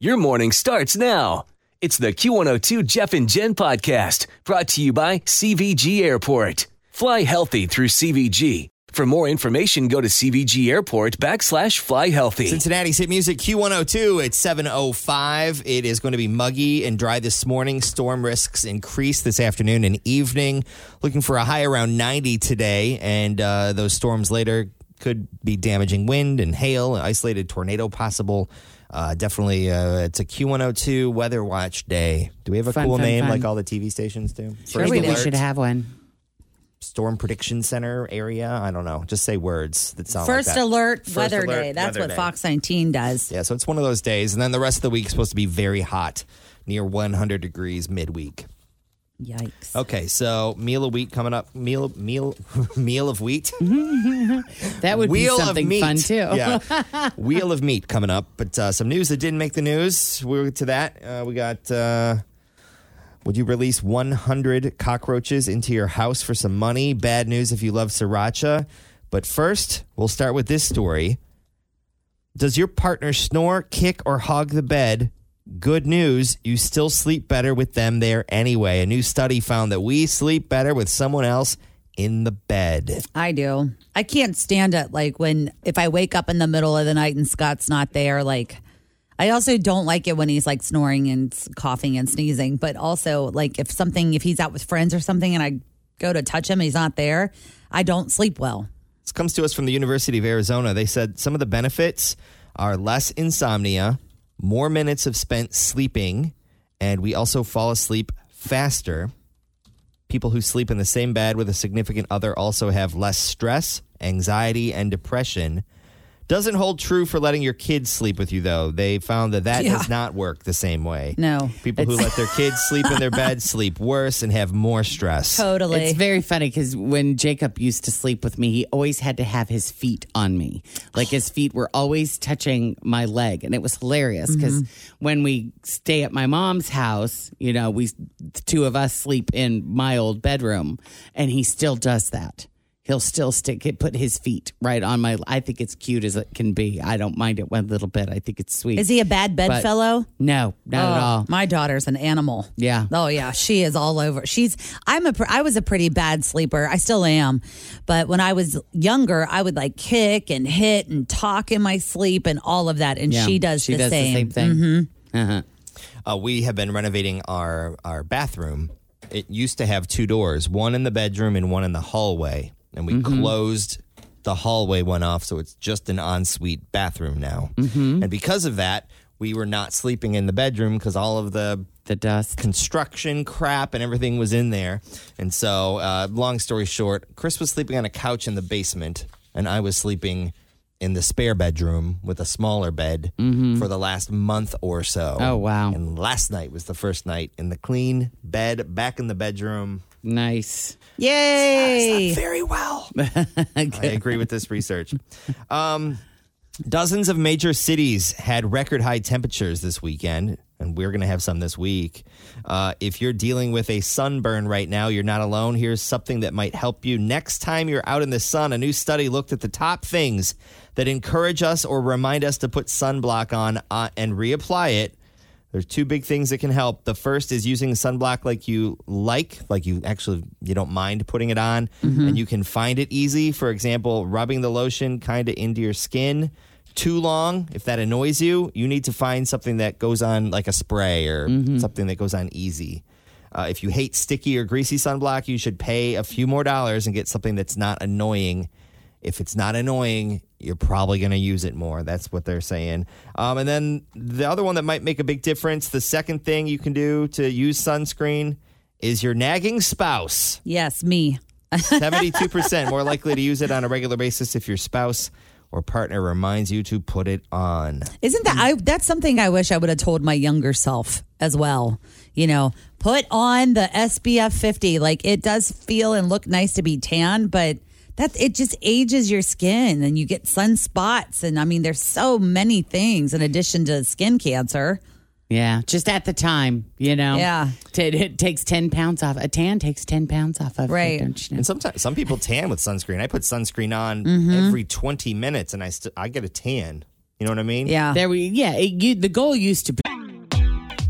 Your morning starts now. It's the Q102 Jeff and Jen podcast brought to you by CVG Airport. Fly healthy through CVG. For more information, go to CVG Airport backslash fly healthy. Cincinnati's hit music Q102. It's 7:05. It is going to be muggy and dry this morning. Storm risks increase this afternoon and evening. Looking for a high around 90 today, and uh, those storms later could be damaging wind and hail, isolated tornado possible. Uh, definitely, uh, it's a Q102 Weather Watch day. Do we have a Fun, cool fun, name fun. like all the TV stations do? Sure, First we, we Alert, should have one. Storm Prediction Center area. I don't know. Just say words that sound First like that. alert, First weather alert, day. That's weather what day. Fox 19 does. Yeah, so it's one of those days, and then the rest of the week is supposed to be very hot, near 100 degrees midweek. Yikes. Okay, so meal of wheat coming up. Meal meal meal of wheat. That would Wheel be something fun too. Yeah, wheel of meat coming up. But uh, some news that didn't make the news. We're to that. Uh, we got. Uh, would you release 100 cockroaches into your house for some money? Bad news if you love sriracha. But first, we'll start with this story. Does your partner snore, kick, or hog the bed? Good news, you still sleep better with them there anyway. A new study found that we sleep better with someone else in the bed. I do. I can't stand it. Like when, if I wake up in the middle of the night and Scott's not there, like, I also don't like it when he's like snoring and coughing and sneezing. But also, like, if something, if he's out with friends or something and I go to touch him, he's not there, I don't sleep well. This comes to us from the University of Arizona. They said some of the benefits are less insomnia, more minutes of spent sleeping, and we also fall asleep faster. People who sleep in the same bed with a significant other also have less stress, anxiety, and depression. Doesn't hold true for letting your kids sleep with you, though. They found that that Yeah. does not work the same way. No. People who let their kids sleep in their bed sleep worse and have more stress. Totally. It's very funny because when Jacob used to sleep with me, he always had to have his feet on me. Like his feet were always touching my leg. And it was hilarious because mm-hmm. when we stay at my mom's house, you know, we, the two of us sleep in my old bedroom and he still does that. He'll still stick it, put his feet right on my. I think it's cute as it can be. I don't mind it one little bit. I think it's sweet. Is he a bad bedfellow? No, not at Oh, all. My daughter's an animal. Yeah. Oh yeah, she is all over. She's I'm a pr- I was a pretty bad sleeper. I still am. But when I was younger, I would like kick and hit and talk in my sleep and all of that and Yeah, she does she the does same. the same thing. Uh-huh. uh, we have been renovating our our bathroom. It used to have two doors, one in the bedroom and one in the hallway, and we mm-hmm. closed the hallway one off, so it's just an ensuite bathroom now. Mm-hmm. And because of that, we were not sleeping in the bedroom because all of the The dust. construction crap and everything was in there. And so, uh, long story short, Chris was sleeping on a couch in the basement, and I was sleeping in the spare bedroom with a smaller bed mm-hmm. for the last month or so. Oh, wow. And last night was the first night in the clean bed, back in the bedroom. Nice. Yay! Very well. I agree with this research. Um, dozens of major cities had record high temperatures this weekend, and we're going to have some this week. Uh, if you're dealing with a sunburn right now, you're not alone. Here's something that might help you. Next time you're out in the sun, a new study looked at the top things that encourage us or remind us to put sunblock on uh, and reapply it. There's two big things that can help. The first is using sunblock like you like, like you actually you don't mind putting it on, and you can find it easy. For example, rubbing the lotion kind of into your skin too long, if that annoys you, you need to find something that goes on like a spray or something that goes on easy. Uh, if you hate sticky or greasy sunblock, you should pay a few more dollars and get something that's not annoying. If it's not annoying, you're probably going to use it more. That's what they're saying. Um, and then the other one that might make a big difference, the second thing you can do to use sunscreen is your nagging spouse. Yes, me. 72% more likely to use it on a regular basis if your spouse or partner reminds you to put it on. Isn't that I that's something I wish I would have told my younger self as well. You know, put on the SPF 50. Like it does feel and look nice to be tan, but that it just ages your skin and you get sunspots and I mean there's so many things in addition to skin cancer. Yeah, just at the time, you know. Yeah. T- it takes 10 pounds off. A tan takes 10 pounds off of Right. it, don't you know? And sometimes some people tan with sunscreen. I put sunscreen on Mm-hmm. every 20 minutes and I st- I get a tan. You know what I mean? Yeah. There we, yeah, it, you, the goal used to be.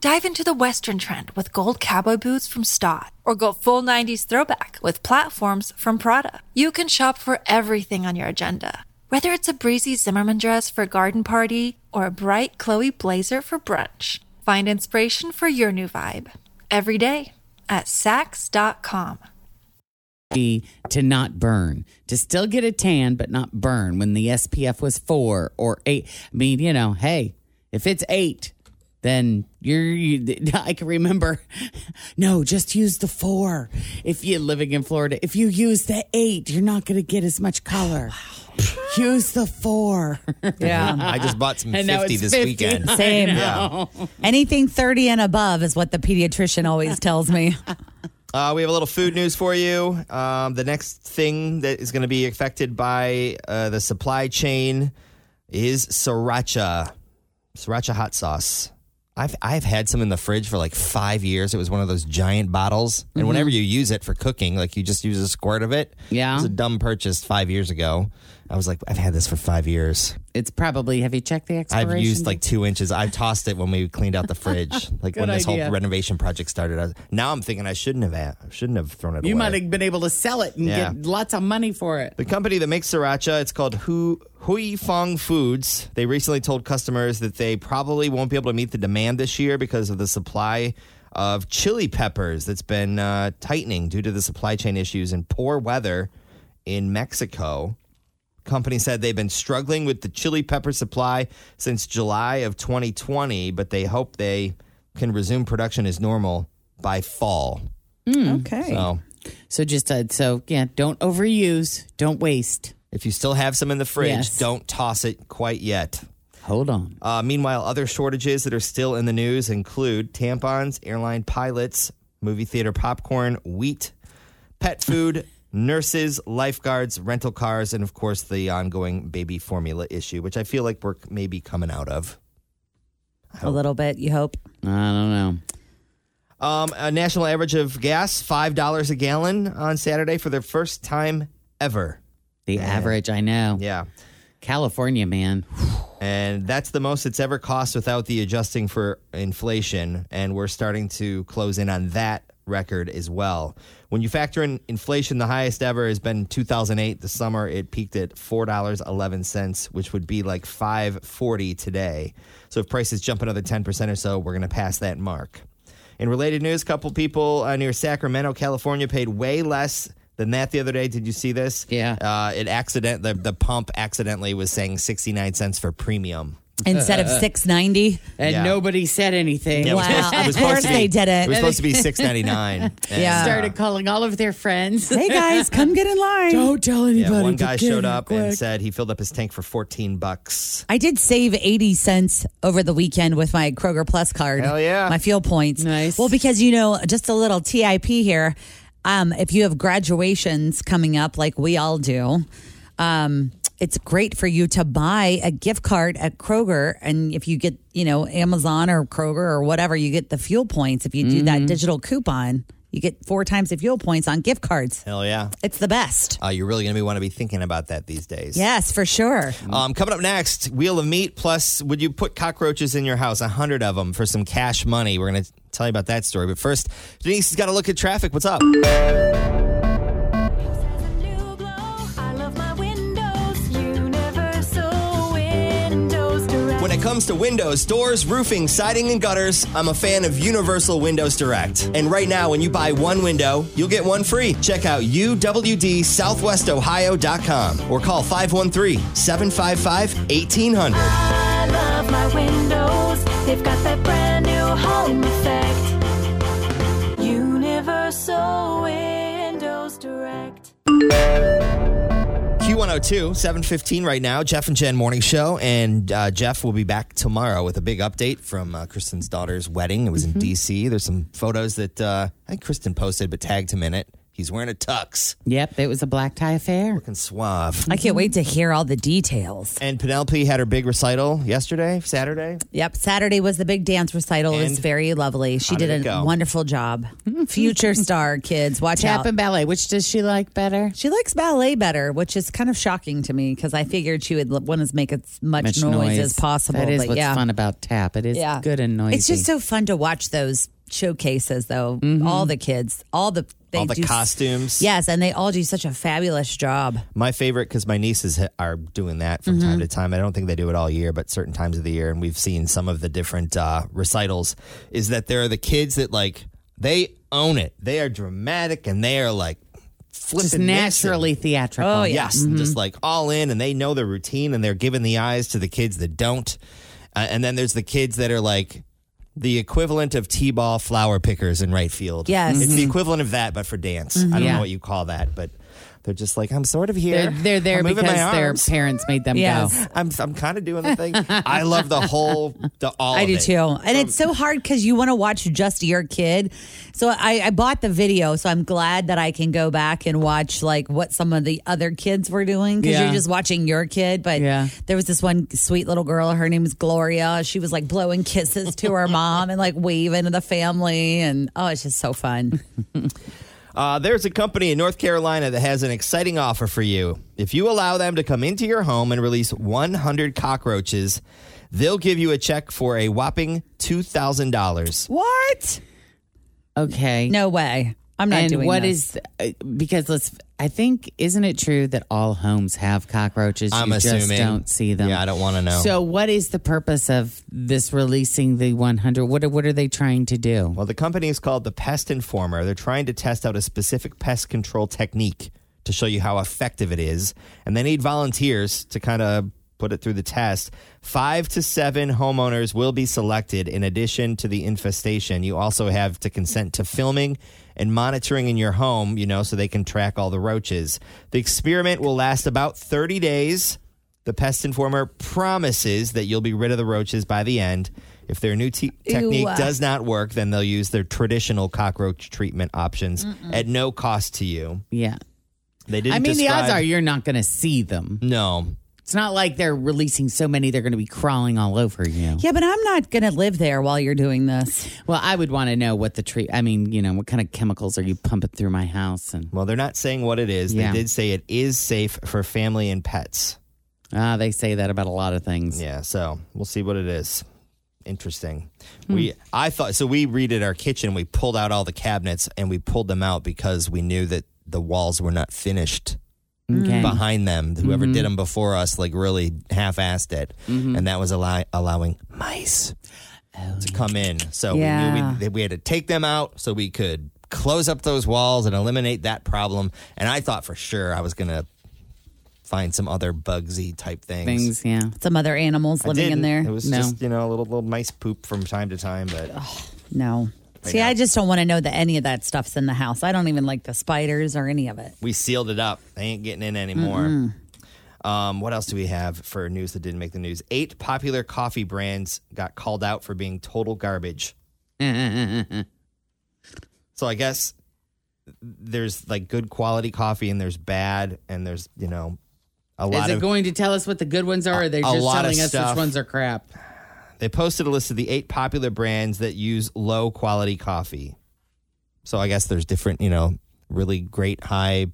Dive into the Western trend with gold cowboy boots from Staud, or go full 90s throwback with platforms from Prada. You can shop for everything on your agenda, whether it's a breezy Zimmermann dress for a garden party or a bright Chloe blazer for brunch. Find inspiration for your new vibe every day at Saks.com. be to not burn, to still get a tan but not burn when the SPF was four or eight. I mean, you know, hey, if it's eight, then you're. You, I can remember. No, just use the four. If you're living in Florida, if you use the eight, you're not going to get as much color. Use the four. Yeah. I just bought some And 50 this 50. weekend. Same. Yeah. Anything 30 and above is what the pediatrician always tells me. Uh, we have a little food news for you. Um, the next thing that is going to be affected by uh, the supply chain is sriracha, sriracha hot sauce. I've I've had some in the fridge for like five years. It was one of those giant bottles, and mm-hmm. whenever you use it for cooking, like you just use a squirt of it. Yeah. it was a dumb purchase five years ago. I was like, I've had this for five years. It's probably. Have you checked the expiration? I've used like two inches. I tossed it when we cleaned out the fridge, like when this idea. whole renovation project started. I was, now I'm thinking I shouldn't have. had- I shouldn't have thrown it You away. You might have been able to sell it and Yeah. get lots of money for it. The company that makes sriracha, it's called Hu Huy Fong Foods. They recently told customers that they probably won't be able to meet the demand this year because of the supply of chili peppers that's been uh, tightening due to the supply chain issues and poor weather in Mexico. Company said they've been struggling with the chili pepper supply since July of 2020, but they hope they can resume production as normal by fall. Okay. So So just uh, so yeah, don't overuse, don't waste. if you still have some in the fridge, Yes. don't toss it quite yet. Hold on. Uh, meanwhile, other shortages that are still in the news include tampons, airline pilots, movie theater popcorn, wheat, pet food, nurses, lifeguards, rental cars, and of course the ongoing baby formula issue, which I feel like we're maybe coming out of. A little bit, you hope. I don't know. Um, a national average of gas five dollars a gallon on Saturday for the first time ever. The average, I know. Yeah. California, man. And that's the most it's ever cost without the adjusting for inflation. And we're starting to close in on that record as well. When you factor in inflation, the highest ever has been 2008. The summer it peaked at $4.11, which would be like 540 today. So if prices jump another 10% or so, we're going to pass that mark. In related news, a couple people uh, near Sacramento, California paid way less than that the other day. Did you see this? Yeah. Uh, it accident the, the pump accidentally was saying 69 cents for premium. Instead of 690. And Yeah. nobody said anything. Yeah, it was Wow. supposed- it was Of supposed course to be- they did it. It was supposed to be 6.99. And, Yeah. uh, Started calling all of their friends. Hey guys, come get in line. Don't tell yeah, anybody. one to guy showed it up and quick. said he filled up his tank for 14 bucks. I did save 80 cents over the weekend with my Kroger Plus card. Hell yeah. My fuel points. Nice. Well, because, you know, just a little TIP here. Um, if you have graduations coming up like we all do, um, it's great for you to buy a gift card at Kroger. And if you get, you know, Amazon or Kroger or whatever, you get the fuel points. If you do that digital coupon, You get four times the fuel points on gift cards. Hell yeah. It's the best. Uh, you're really going to want to be thinking about that these days. Yes, for sure. Um, coming up next, Wheel of Meat. Plus, would you put cockroaches in your house? A hundred of them for some cash money. We're going to tell you about that story. But first, Denise has got to look at traffic. What's up? Comes to windows, doors, roofing, siding, and gutters, I'm a fan of Universal Windows Direct. And right now, when you buy one window, you'll get one free. Check out uwdsouthwestohio.com or call 513 755 1800. I love my windows. They've got that brand new home effect. Universal Windows Direct. Q102, 715 right now. Jeff and Jen morning show. And uh, Jeff will be back tomorrow with a big update from uh, Kristen's daughter's wedding. It was in D.C. There's some photos that uh, I think Kristen posted, but tagged him in it. He's wearing a tux, Yep, it was a black tie affair. looking suave. I can't wait to hear all the details. And Penelope had her big recital yesterday, Saturday. Yep, Saturday was the big dance recital. it was And very lovely. She how did, did a go? wonderful job. Future star kids, watch Tap out. and ballet. Which does she like better? She likes ballet better, which is kind of shocking to me because I figured she would want to make as much, Much noise, as possible. That is but what's yeah. fun about tap. It is Yeah. good and noisy. It's just so fun to watch those showcases, though. Mm-hmm. All the kids, all the they All the do costumes. Yes, and they all do such a fabulous job. My favorite, because my nieces ha- are doing that from time to time. I don't think they do it all year, but certain times of the year. And we've seen some of the different uh, recitals. Is that there are the kids that like they own it. They are dramatic and they are like flipping just this and- naturally theatrical. Oh, yeah. Yes, just like all in, and they know their routine, and they're giving the eyes to the kids that don't. Uh, and then there's the kids that are like the equivalent of t-ball flower pickers in right field. Yes. it's the mm-hmm. equivalent of that, but for dance. I don't mm-hmm. Yeah. know what you call that, but they're just like I'm sort of here. They're, they're there I'm because their parents made them Yes. go. I'm I'm kind of doing the thing. I love the whole the all. I do it. too. And it's so hard because you want to watch just your kid. So I, I bought the video, so I'm glad that I can go back and watch like what some of the other kids were doing because Yeah. you're just watching your kid. But Yeah. there was this one sweet little girl. Her name was Gloria. She was like blowing kisses to her mom and like waving to the family. And oh, it's just so fun. Uh, there's a company in North Carolina that has an exciting offer for you. If you allow them to come into your home and release 100 cockroaches, they'll give you a check for a whopping $2,000. what? Okay. No way. I'm not and doing what this. is uh, because let's I think isn't it true that all homes have cockroaches? I'm you assuming. just don't see them. Yeah, I don't want to know. So what is the purpose of this releasing the 100? What are, what are they trying to do? Well, the company is called the Pest Informer. They're trying to test out a specific pest control technique to show you how effective it is. And they need volunteers to kind of put it through the test. Five to seven homeowners will be selected in addition to the infestation. You also have to consent to filming and monitoring in your home, you know, so they can track all the roaches. The experiment will last about 30 days. The Pest Informer promises that you'll be rid of the roaches by the end. If their new te- technique Ew. does not work, then they'll use their traditional cockroach treatment options at no cost to you. Yeah. They didn't I mean, the odds are you're not going to see them. no. It's not like they're releasing so many they're going to be crawling all over you. Yeah, but I'm not going to live there while you're doing this. Well, I would want to know what the tree. I mean, you know, what kind of chemicals are you pumping through my house? And Well, they're not saying what it is. Yeah. They did say it is safe for family and pets. ah, they say that about a lot of things. Yeah, so we'll see what it is. Interesting. We I thought so we redid our kitchen, we pulled out all the cabinets and we pulled them out because we knew that the walls were not finished Okay. behind them. Whoever did mm-hmm. them before us like really half-assed it mm-hmm. and that was allow- allowing mice oh, to come in. So we knew we, we had to take them out so we could close up those walls and eliminate that problem. And I thought for sure I was going to find some other bugsy type Things, yeah. Some other animals I living in didn't. there. It was No. just you know a little little mice poop from time to time, but No. See, know. I just don't want to know that any of that stuff's in the house. I don't even like the spiders or any of it. we sealed it up. They ain't getting in anymore. Um, what else do we have for news that didn't make the news? Eight popular coffee brands got called out for being total garbage. so I guess there's like good quality coffee and there's bad and there's you know a lot Is it of going to tell us what the good ones are, or are they A just lot of telling us stuff. which ones are crap? They posted a list of the eight popular brands that use low quality coffee. So I guess there's different, you know, really great high,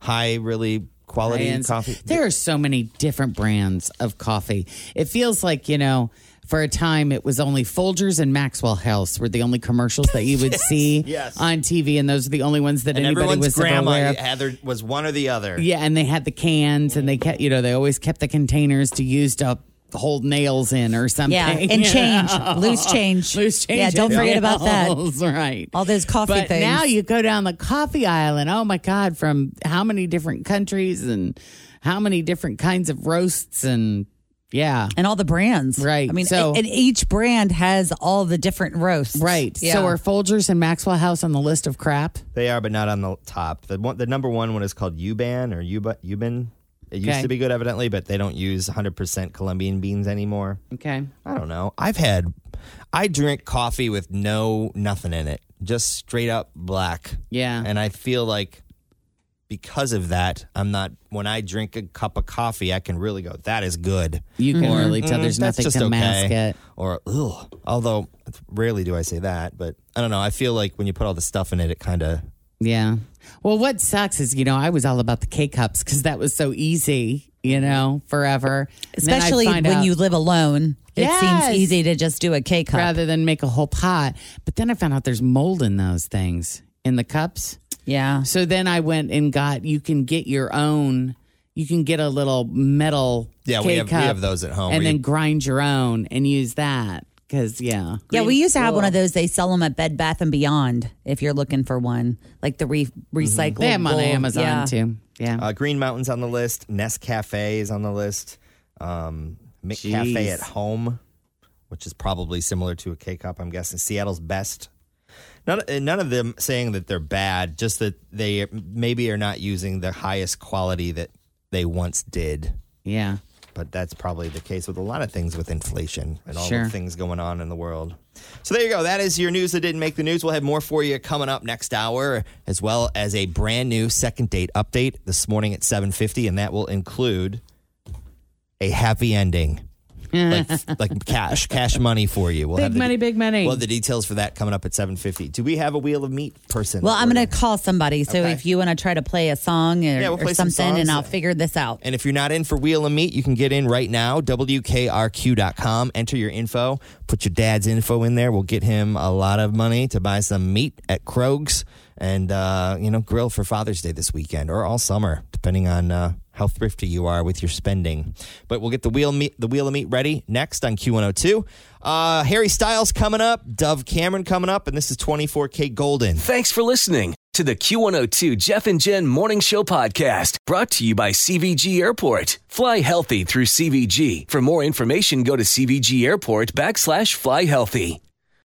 high, really quality High-end- coffee. There are so many different brands of coffee. It feels like, you know, for a time it was only Folgers and Maxwell House were the only commercials that you would see yes. on TV, and those are the only ones that and anybody was grandma aware of. was one or the other. Yeah, and they had the cans, and they kept, you know, they always kept the containers to use to hold nails in or something. Yeah, and change, know? loose change. loose change. Yeah, don't and forget about that. Right. All those coffee but things. now you go down the coffee aisle, and oh my god, from how many different countries and how many different kinds of roasts and yeah. and all the brands. Right, I mean, so- and each brand has all the different roasts. Right. Yeah. So are Folgers and Maxwell House on the list of crap? They are, but not on the top. The one, the number one one is called Yuban or Uba, Ubin. It used Okay. to be good, evidently, but they don't use 100% Colombian beans anymore. Okay. I don't know. I've had, I drink coffee with no nothing in it, just straight up black. Yeah. And I feel like because of that, I'm not, when I drink a cup of coffee, I can really go, that is good. You can really tell Mm, there's that's nothing just to okay. mask it. Or, ugh. Although, rarely do I say that, but I don't know. I feel like when you put all the stuff in it, it kind of, Yeah. Well, what sucks is, you know, I was all about the K cups because that was so easy, you know, forever. And then I Especially when out- you live alone, it seems easy to just do a K cup. rather than make a whole pot. But then I found out there's mold in those things in the cups. yeah. So then I went and got. You can get your own. You can get a little metal. Yeah, we K have- we have those at home and then you- grind your own and use that because yeah, Yeah, we used to have one of those. They sell them at Bed Bath and Beyond if you're looking for one, like the re- recyclable. they have them on Amazon yeah. too. Yeah, Uh, Green Mountain's on the list. Nescafe is on the list. Um, McCafe at Home, which is probably similar to a K cup. I'm guessing Seattle's best. None, uh, none of them saying that they're bad, just that they maybe are not using the highest quality that they once did. yeah. But that's probably the case with a lot of things with inflation and all Sure. the things going on in the world. So there you go. That is your news that didn't make the news. We'll have more for you coming up next hour, as well as a brand new second date update this morning at 750, and that will include a happy ending. Like like cash, cash money for you. We'll Big the, money, big money. We'll the details for that coming up at 750. Do we have a wheel of meat person? Well, I'm going to call somebody. So Okay. if you want to try to play a song or, Yeah, we'll or play some something, and. I'll figure this out. And if you're not in for Wheel of Meat, you can get in right now. WKRQ.com. Enter your info. Put your dad's info in there. We'll get him a lot of money to buy some meat at Krogs and, uh, you know, grill for Father's Day this weekend or all summer, depending on uh, how thrifty you are with your spending. But we'll get the wheel meat, the wheel of meat ready next on Q102. Uh, Harry Styles coming up, Dove Cameron coming up, and this is 24kGoldn. Thanks for listening to the Q102 Jeff and Jen Morning Show podcast brought to you by CVG Airport. Fly healthy through CVG. For more information, go to CVG Airport backslash fly healthy.